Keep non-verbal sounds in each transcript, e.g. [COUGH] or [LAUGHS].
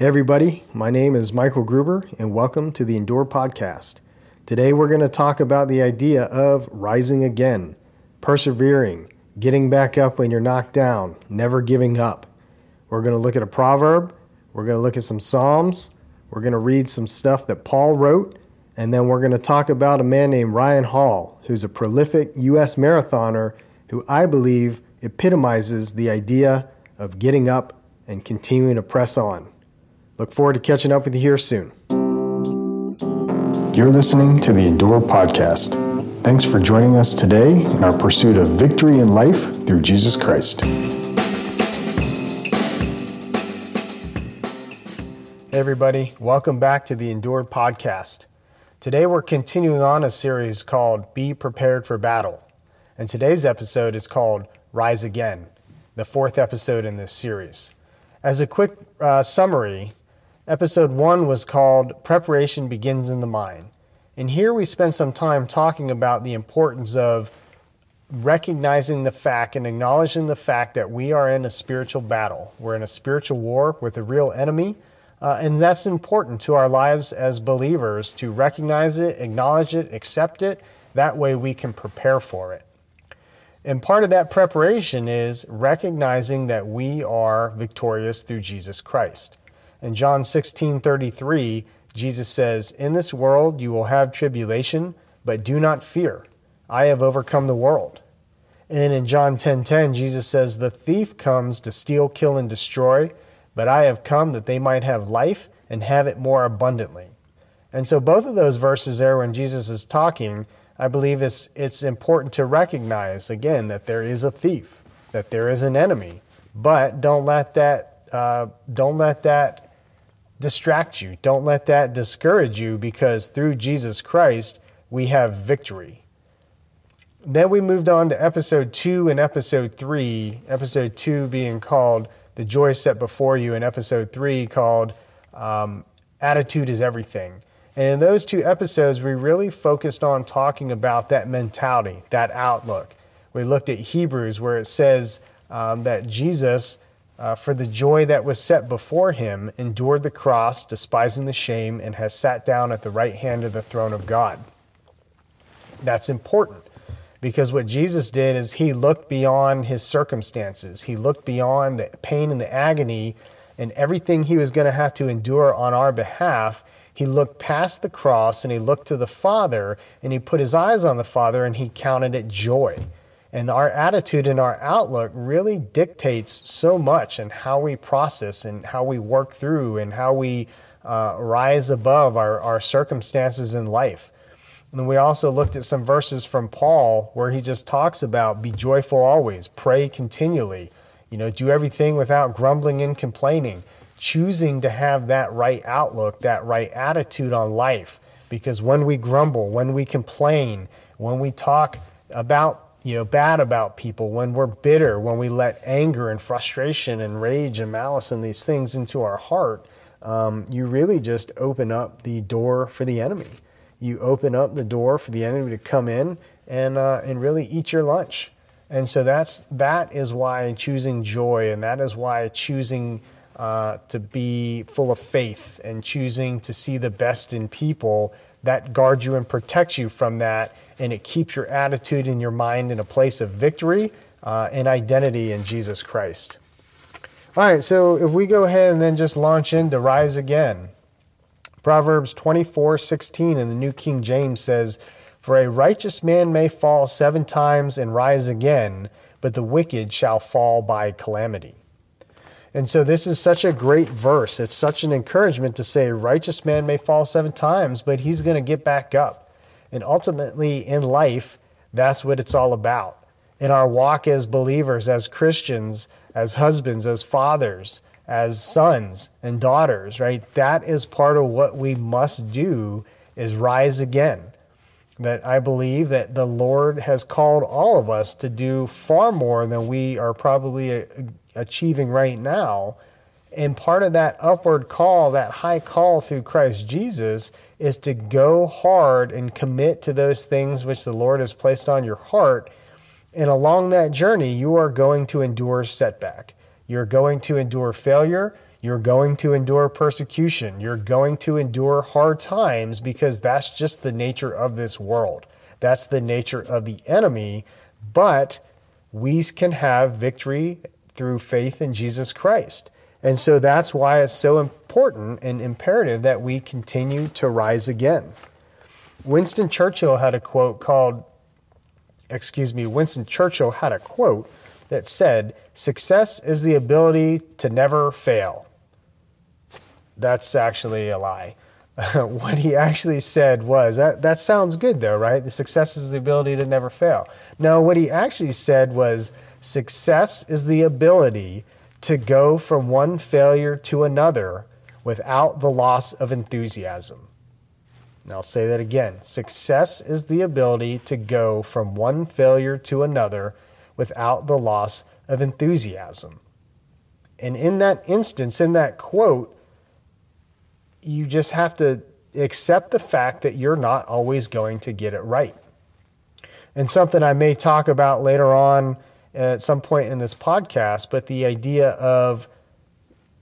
Hey, everybody. My name is Michael Gruber, and welcome to the Endure Podcast. Today, we're going to talk about the idea of rising again, persevering, getting back up when you're knocked down, never giving up. We're going to look at a proverb, we're going to look at some Psalms, we're going to read some stuff that Paul wrote, and then we're going to talk about a man named Ryan Hall, who's a prolific U.S. marathoner who I believe epitomizes the idea of getting up and continuing to press on. Look forward to catching up with you here soon. You're listening to the Endure Podcast. Thanks for joining us today in our pursuit of victory in life through Jesus Christ. Hey, everybody. Welcome back to the Endure Podcast. Today, we're continuing on a series called Be Prepared for Battle. And today's episode is called Rise Again, the fourth episode in this series. As a quick uh, summary, Episode 1 was called Preparation Begins in the Mind. And here we spend some time talking about the importance of recognizing the fact and acknowledging the fact that we are in a spiritual battle. We're in a spiritual war with a real enemy. Uh, and that's important to our lives as believers to recognize it, acknowledge it, accept it. That way we can prepare for it. And part of that preparation is recognizing that we are victorious through Jesus Christ. In John 16 33, Jesus says, In this world you will have tribulation, but do not fear. I have overcome the world. And in John 10 10, Jesus says, The thief comes to steal, kill, and destroy, but I have come that they might have life and have it more abundantly. And so, both of those verses there, when Jesus is talking, I believe it's, it's important to recognize again that there is a thief, that there is an enemy, but don't let that, uh, don't let that distract you. Don't let that discourage you because through Jesus Christ, we have victory. Then we moved on to episode two and episode three. Episode two being called The Joy Set Before You, and episode three called um, Attitude is Everything. And in those two episodes, we really focused on talking about that mentality, that outlook. We looked at Hebrews, where it says um, that Jesus uh, for the joy that was set before him, endured the cross, despising the shame, and has sat down at the right hand of the throne of God. That's important because what Jesus did is he looked beyond his circumstances, he looked beyond the pain and the agony and everything he was going to have to endure on our behalf. He looked past the cross and he looked to the Father and he put his eyes on the Father and he counted it joy. And our attitude and our outlook really dictates so much and how we process and how we work through and how we uh, rise above our, our circumstances in life. And we also looked at some verses from Paul where he just talks about be joyful always, pray continually, you know, do everything without grumbling and complaining, choosing to have that right outlook, that right attitude on life. Because when we grumble, when we complain, when we talk about you know bad about people when we're bitter when we let anger and frustration and rage and malice and these things into our heart um, you really just open up the door for the enemy. You open up the door for the enemy to come in and uh, and really eat your lunch. And so that's that is why choosing joy and that is why choosing uh, to be full of faith and choosing to see the best in people that guards you and protects you from that, and it keeps your attitude and your mind in a place of victory uh, and identity in Jesus Christ. All right, so if we go ahead and then just launch into Rise Again. Proverbs 24 16 in the New King James says, For a righteous man may fall seven times and rise again, but the wicked shall fall by calamity. And so this is such a great verse. It's such an encouragement to say, righteous man may fall seven times, but he's going to get back up. And ultimately, in life, that's what it's all about. In our walk as believers, as Christians, as husbands, as fathers, as sons and daughters, right? That is part of what we must do is rise again. That I believe that the Lord has called all of us to do far more than we are probably uh, achieving right now. And part of that upward call, that high call through Christ Jesus, is to go hard and commit to those things which the Lord has placed on your heart. And along that journey, you are going to endure setback. You're going to endure failure. You're going to endure persecution. You're going to endure hard times because that's just the nature of this world. That's the nature of the enemy. But we can have victory through faith in Jesus Christ. And so that's why it's so important and imperative that we continue to rise again. Winston Churchill had a quote called, excuse me, Winston Churchill had a quote that said, Success is the ability to never fail. That's actually a lie. [LAUGHS] what he actually said was that that sounds good though, right? The success is the ability to never fail. No, what he actually said was success is the ability to go from one failure to another without the loss of enthusiasm. And I'll say that again. Success is the ability to go from one failure to another without the loss of enthusiasm. And in that instance, in that quote, you just have to accept the fact that you're not always going to get it right. And something I may talk about later on at some point in this podcast, but the idea of,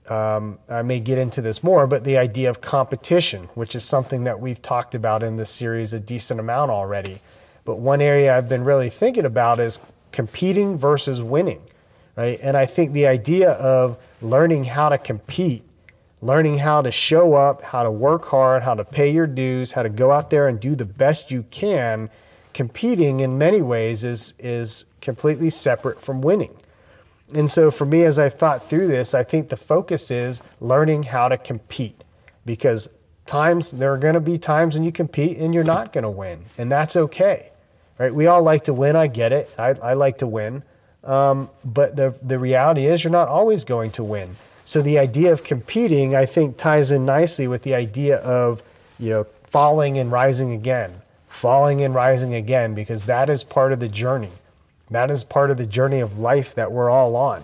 um, I may get into this more, but the idea of competition, which is something that we've talked about in this series a decent amount already. But one area I've been really thinking about is competing versus winning, right? And I think the idea of learning how to compete learning how to show up, how to work hard, how to pay your dues, how to go out there and do the best you can. Competing in many ways is, is completely separate from winning. And so for me, as I've thought through this, I think the focus is learning how to compete because times there are going to be times when you compete and you're not going to win, and that's okay. Right? We all like to win. I get it. I, I like to win. Um, but the, the reality is, you're not always going to win. So the idea of competing, I think, ties in nicely with the idea of, you know, falling and rising again, falling and rising again, because that is part of the journey. That is part of the journey of life that we're all on.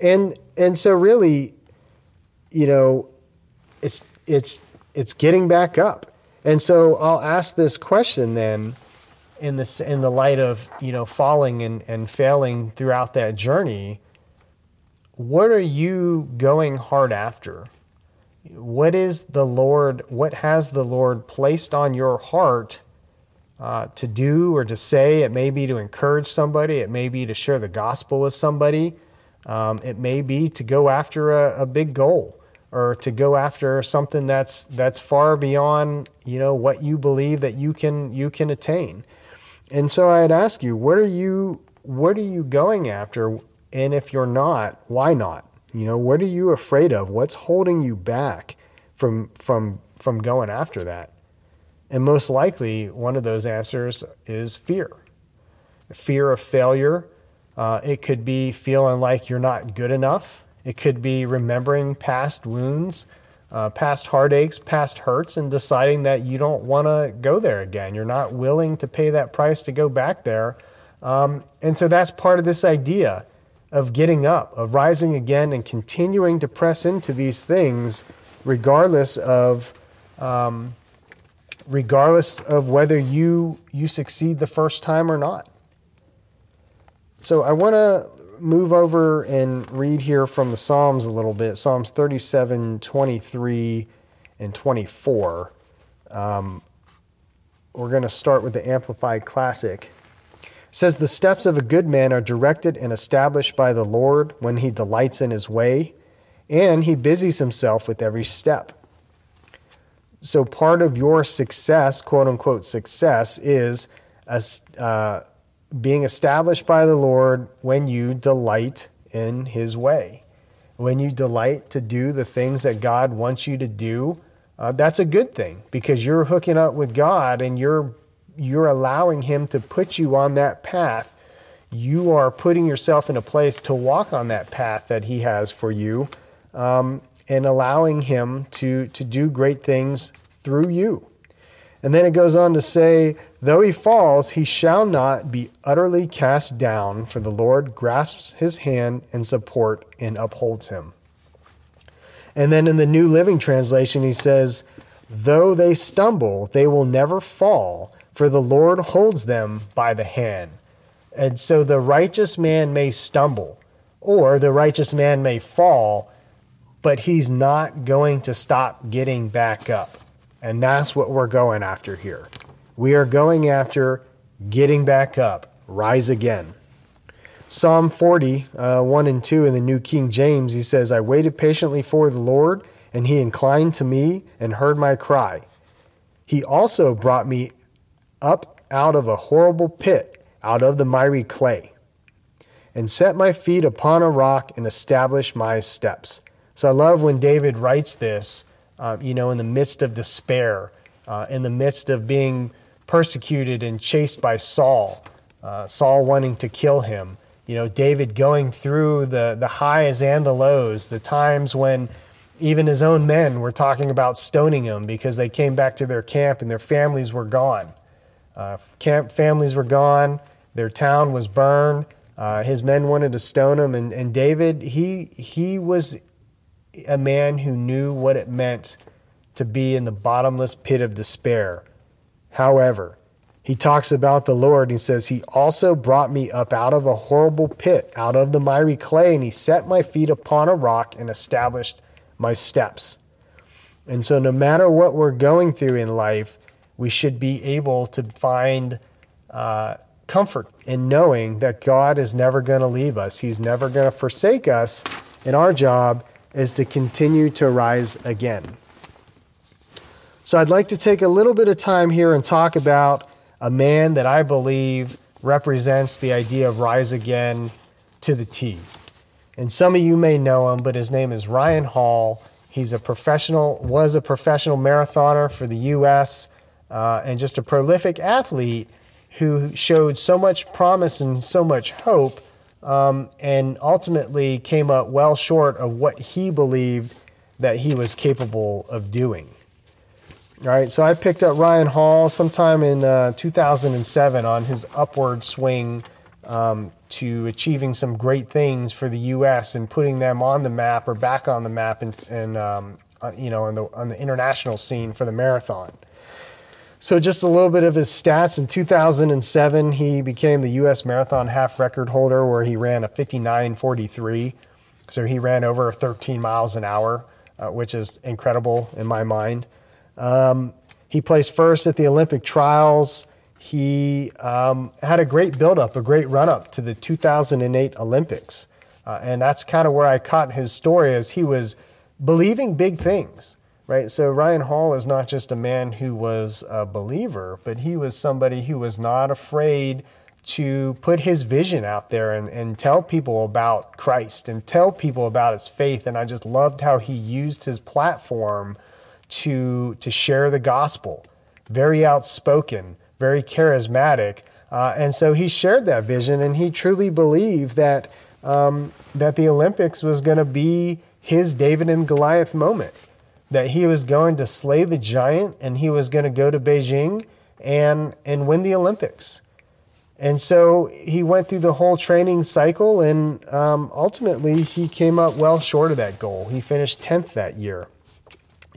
And and so really, you know, it's it's it's getting back up. And so I'll ask this question then in this in the light of, you know, falling and, and failing throughout that journey what are you going hard after? What is the Lord, what has the Lord placed on your heart uh, to do or to say? It may be to encourage somebody, it may be to share the gospel with somebody, um, it may be to go after a, a big goal or to go after something that's that's far beyond you know what you believe that you can you can attain. And so I'd ask you, what are you what are you going after? And if you're not, why not? You know, what are you afraid of? What's holding you back from from from going after that? And most likely, one of those answers is fear. Fear of failure. Uh, it could be feeling like you're not good enough. It could be remembering past wounds, uh, past heartaches, past hurts, and deciding that you don't want to go there again. You're not willing to pay that price to go back there. Um, and so that's part of this idea of getting up, of rising again, and continuing to press into these things, regardless of um, regardless of whether you you succeed the first time or not. So I want to move over and read here from the Psalms a little bit. Psalms 37, 23, and 24. Um, we're going to start with the Amplified Classic says the steps of a good man are directed and established by the Lord when he delights in his way, and he busies himself with every step. So part of your success, quote unquote success, is uh, being established by the Lord when you delight in his way. When you delight to do the things that God wants you to do, uh, that's a good thing because you're hooking up with God and you're you're allowing Him to put you on that path. You are putting yourself in a place to walk on that path that He has for you um, and allowing Him to, to do great things through you. And then it goes on to say, though he falls, he shall not be utterly cast down, for the Lord grasps his hand in support and upholds him. And then in the New Living Translation, he says, though they stumble, they will never fall, for the Lord holds them by the hand. And so the righteous man may stumble, or the righteous man may fall, but he's not going to stop getting back up. And that's what we're going after here. We are going after getting back up, rise again. Psalm 40, uh, 1 and 2 in the New King James, he says, I waited patiently for the Lord, and he inclined to me and heard my cry. He also brought me up out of a horrible pit, out of the miry clay, and set my feet upon a rock and establish my steps. So I love when David writes this, uh, you know, in the midst of despair, uh, in the midst of being persecuted and chased by Saul, uh, Saul wanting to kill him you know, David going through the, the highs and the lows, the times when even his own men were talking about stoning him because they came back to their camp and their families were gone. Uh, camp families were gone, their town was burned. Uh, his men wanted to stone him, and, and David, he, he was a man who knew what it meant to be in the bottomless pit of despair. However, he talks about the Lord. He says, He also brought me up out of a horrible pit, out of the miry clay, and He set my feet upon a rock and established my steps. And so, no matter what we're going through in life, we should be able to find uh, comfort in knowing that God is never going to leave us, He's never going to forsake us. And our job is to continue to rise again. So, I'd like to take a little bit of time here and talk about a man that I believe represents the idea of rise again to the T. And some of you may know him, but his name is Ryan Hall. He's a professional, was a professional marathoner for the U.S., uh, and just a prolific athlete who showed so much promise and so much hope, um, and ultimately came up well short of what he believed that he was capable of doing. All right, so I picked up Ryan Hall sometime in uh, 2007 on his upward swing um, to achieving some great things for the U.S. and putting them on the map or back on the map and, and um, uh, you know on the on the international scene for the marathon. So just a little bit of his stats. In 2007, he became the U.S. marathon half record holder, where he ran a 59:43. So he ran over 13 miles an hour, uh, which is incredible in my mind. Um, he placed first at the Olympic trials. He um, had a great buildup, a great run up to the 2008 Olympics. Uh, and that's kind of where I caught his story as he was believing big things, right? So Ryan Hall is not just a man who was a believer, but he was somebody who was not afraid to put his vision out there and, and tell people about Christ and tell people about his faith. And I just loved how he used his platform to, to share the gospel. Very outspoken, very charismatic. Uh, and so he shared that vision and he truly believed that, um, that the Olympics was going to be his David and Goliath moment. That he was going to slay the giant and he was going to go to Beijing and, and win the Olympics. And so he went through the whole training cycle, and um, ultimately he came up well short of that goal. He finished 10th that year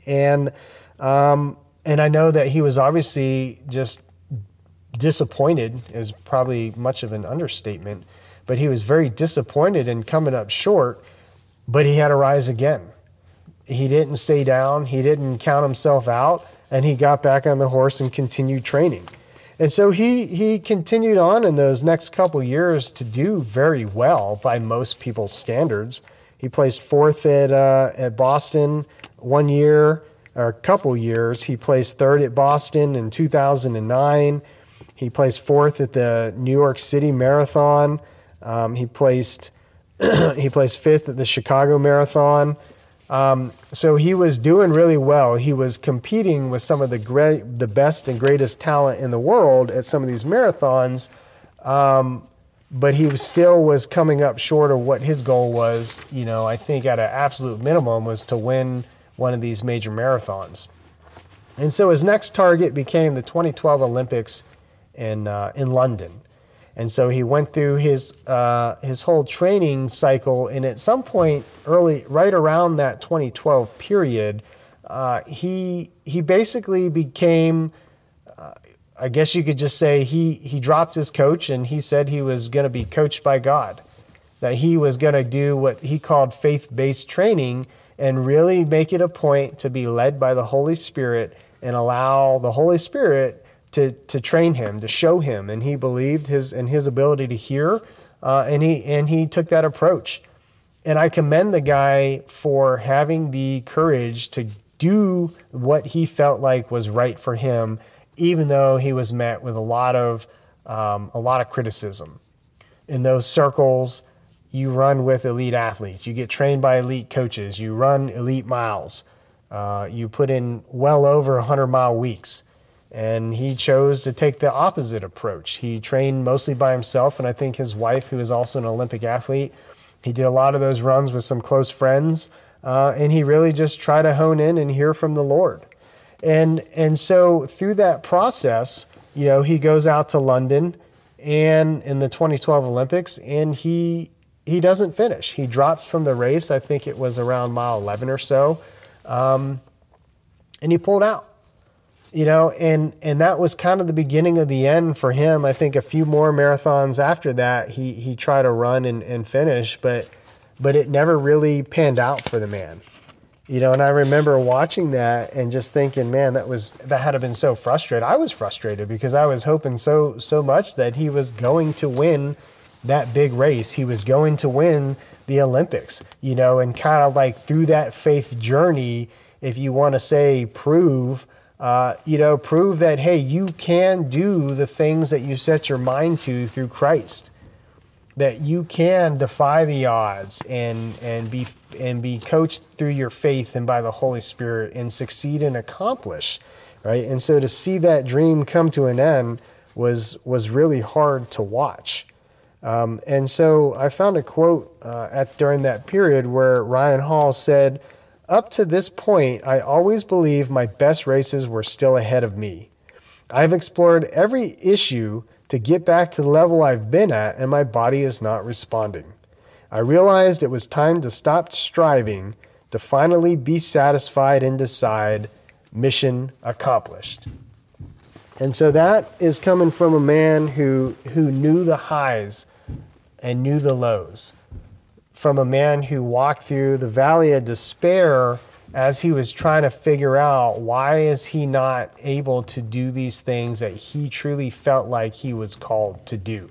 and um, and I know that he was obviously just disappointed is probably much of an understatement, but he was very disappointed in coming up short. But he had to rise again. He didn't stay down. He didn't count himself out, and he got back on the horse and continued training. And so he he continued on in those next couple years to do very well by most people's standards. He placed fourth at uh, at Boston one year or a couple years. He placed third at Boston in 2009. He placed fourth at the New York City Marathon. Um, he placed [CLEARS THROAT] he placed fifth at the Chicago Marathon. Um, so he was doing really well. He was competing with some of the great, the best and greatest talent in the world at some of these marathons. Um, but he was still was coming up short of what his goal was. You know, I think at an absolute minimum was to win one of these major marathons. And so his next target became the 2012 Olympics in, uh, in London. And so he went through his, uh, his whole training cycle. And at some point, early, right around that 2012 period, uh, he, he basically became, uh, I guess you could just say, he, he dropped his coach and he said he was going to be coached by God, that he was going to do what he called faith based training and really make it a point to be led by the Holy Spirit and allow the Holy Spirit to, to train him, to show him. And he believed his in his ability to hear, uh, and he and he took that approach. And I commend the guy for having the courage to do what he felt like was right for him, even though he was met with a lot of um, a lot of criticism. In those circles, you run with elite athletes, you get trained by elite coaches, you run elite miles, uh, you put in well over 100 mile weeks. And he chose to take the opposite approach. He trained mostly by himself, and I think his wife, who is also an Olympic athlete, he did a lot of those runs with some close friends, uh, and he really just tried to hone in and hear from the Lord. And and so through that process, you know, he goes out to London and in the 2012 Olympics, and he he doesn't finish. He drops from the race. I think it was around mile 11 or so, um, and he pulled out. You know, and and that was kind of the beginning of the end for him. I think a few more marathons after that, he he tried to run and, and finish, but but it never really panned out for the man. You know, and I remember watching that and just thinking, man, that was that had to been so frustrated. I was frustrated because I was hoping so so much that he was going to win that big race. He was going to win the Olympics, you know, and kind of like through that faith journey, if you want to say prove uh, you know, prove that, hey, you can do the things that you set your mind to through Christ. That you can defy the odds and, and, be, and be coached through your faith and by the Holy Spirit and succeed and accomplish, right? And so to see that dream come to an end was, was really hard to watch. Um, and so I found a quote uh, at, during that period where Ryan Hall said, up to this point, I always believed my best races were still ahead of me. I've explored every issue to get back to the level I've been at, and my body is not responding. I realized it was time to stop striving, to finally be satisfied and decide mission accomplished. And so that is coming from a man who, who knew the highs and knew the lows from a man who walked through the valley of despair as he was trying to figure out why is he not able to do these things that he truly felt like he was called to do.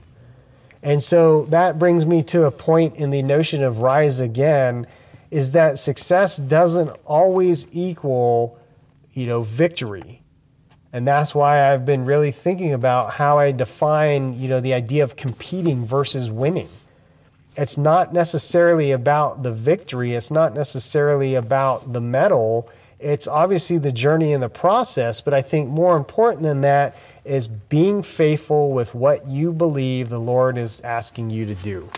And so that brings me to a point in the notion of rise again is that success doesn't always equal, you know, victory. And that's why I've been really thinking about how I define, you know, the idea of competing versus winning it's not necessarily about the victory. It's not necessarily about the medal. It's obviously the journey and the process, but I think more important than that is being faithful with what you believe the Lord is asking you to do.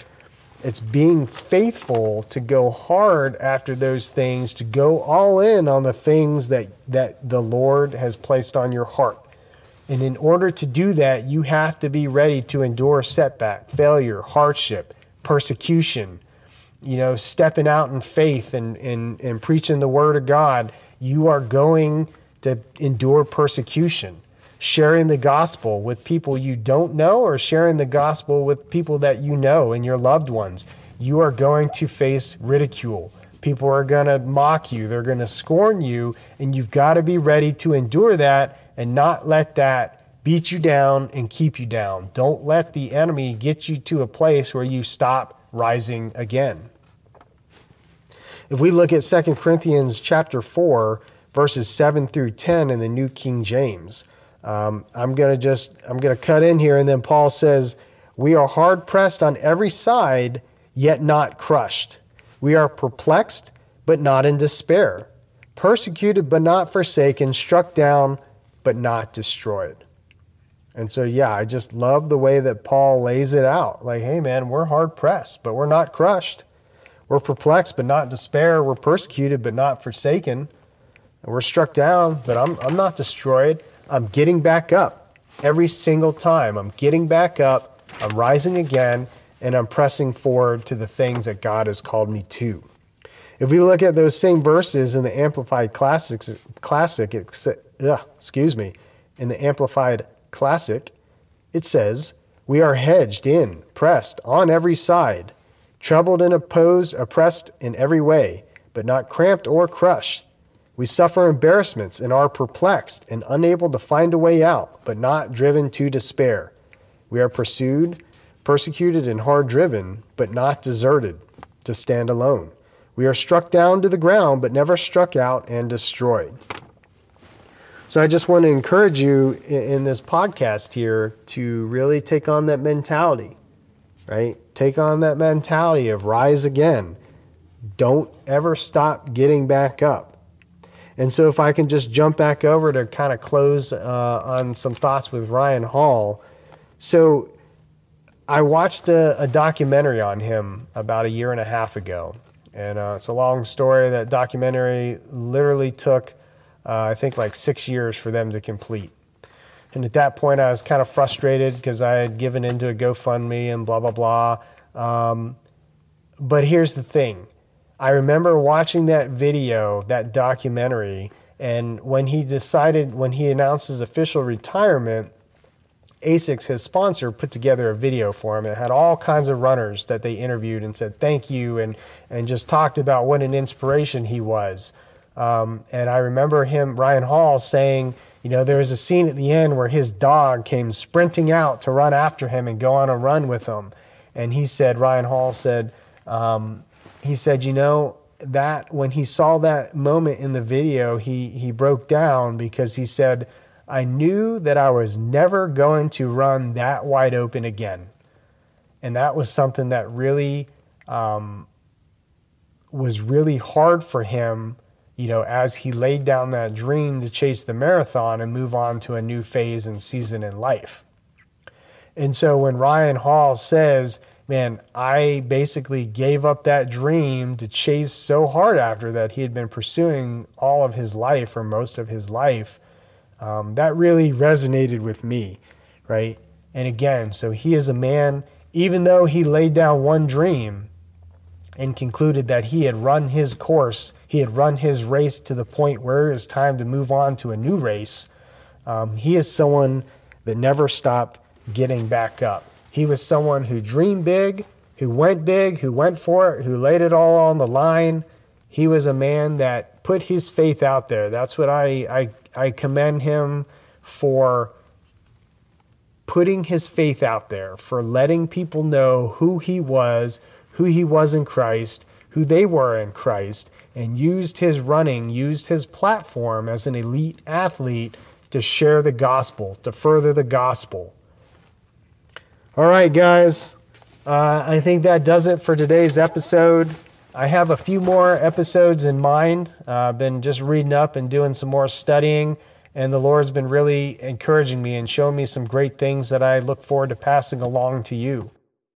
It's being faithful to go hard after those things, to go all in on the things that, that the Lord has placed on your heart. And in order to do that, you have to be ready to endure setback, failure, hardship persecution, you know, stepping out in faith and, and, and preaching the word of God, you are going to endure persecution. Sharing the gospel with people you don't know or sharing the gospel with people that you know and your loved ones, you are going to face ridicule. People are going to mock you, they're going to scorn you, and you've got to be ready to endure that and not let that beat you down and keep you down. Don't let the enemy get you to a place where you stop rising again. If we look at 2 Corinthians chapter 4, verses 7 through 10 in the New King James, um, I'm going to just, I'm going to cut in here. And then Paul says, We are hard pressed on every side, yet not crushed. We are perplexed, but not in despair. Persecuted, but not forsaken. Struck down, but not destroyed. And so, yeah, I just love the way that Paul lays it out. Like, hey, man, we're hard pressed, but we're not crushed. We're perplexed, but not despair. We're persecuted, but not forsaken. We're struck down, but I'm, I'm not destroyed. I'm getting back up every single time. I'm getting back up. I'm rising again, and I'm pressing forward to the things that God has called me to. If we look at those same verses in the Amplified Classics, Classic, ugh, excuse me, in the Amplified Classic, it says, We are hedged in, pressed on every side, troubled and opposed, oppressed in every way, but not cramped or crushed. We suffer embarrassments and are perplexed and unable to find a way out, but not driven to despair. We are pursued, persecuted, and hard driven, but not deserted to stand alone. We are struck down to the ground, but never struck out and destroyed. So I just want to encourage you in this podcast here to really take on that mentality, right? Take on that mentality of rise again. Don't ever stop getting back up. And so, if I can just jump back over to kind of close uh, on some thoughts with Ryan Hall. So, I watched a, a, documentary on him about a year and a half ago. And uh, it's a long story. That documentary literally took uh, I think like six years for them to complete. And at that point, I was kind of frustrated because I had given into a GoFundMe and blah, blah, blah. Um, but here's the thing I remember watching that video, that documentary, and when he decided, when he announced his official retirement, ASICS, his sponsor, put together a video for him. It had all kinds of runners that they interviewed and said thank you and, and just talked about what an inspiration he was. Um, and I remember him, Ryan Hall, saying, you know, there was a scene at the end where his dog came sprinting out to run after him and go on a run with him. And he said, Ryan Hall said, um, he said, you know, that when he saw that moment in the video, he, he broke down because he said, I knew that I was never going to run that wide open again. And that was something that really um, was really hard for him you know, as he laid down that dream to chase the marathon and move on to a new phase and season in life. And so when Ryan Hall says, man, I basically gave up that dream to chase so hard after that he had been pursuing all of his life or most of his life, um, that really resonated with me, right? And again, so he is a man, even though he laid down one dream, and concluded that he had run his course, he had run his race to the point where it was time to move on to a new race. Um, he is someone that never stopped getting back up. He was someone who dreamed big, who went big, who went for it, who laid it all on the line. He was a man that put his faith out there. That's what I, I, I commend him for putting his faith out there, for letting people know who he was, who he was in Christ, who they were in Christ, and used his running, used his platform as an elite athlete to share the gospel, to further the gospel. All right, guys, uh, I think that does it for today's episode. I have a few more episodes in mind. Uh, I've been just reading up and doing some more studying, and the Lord's been really encouraging me and showing me some great things that I look forward to passing along to you.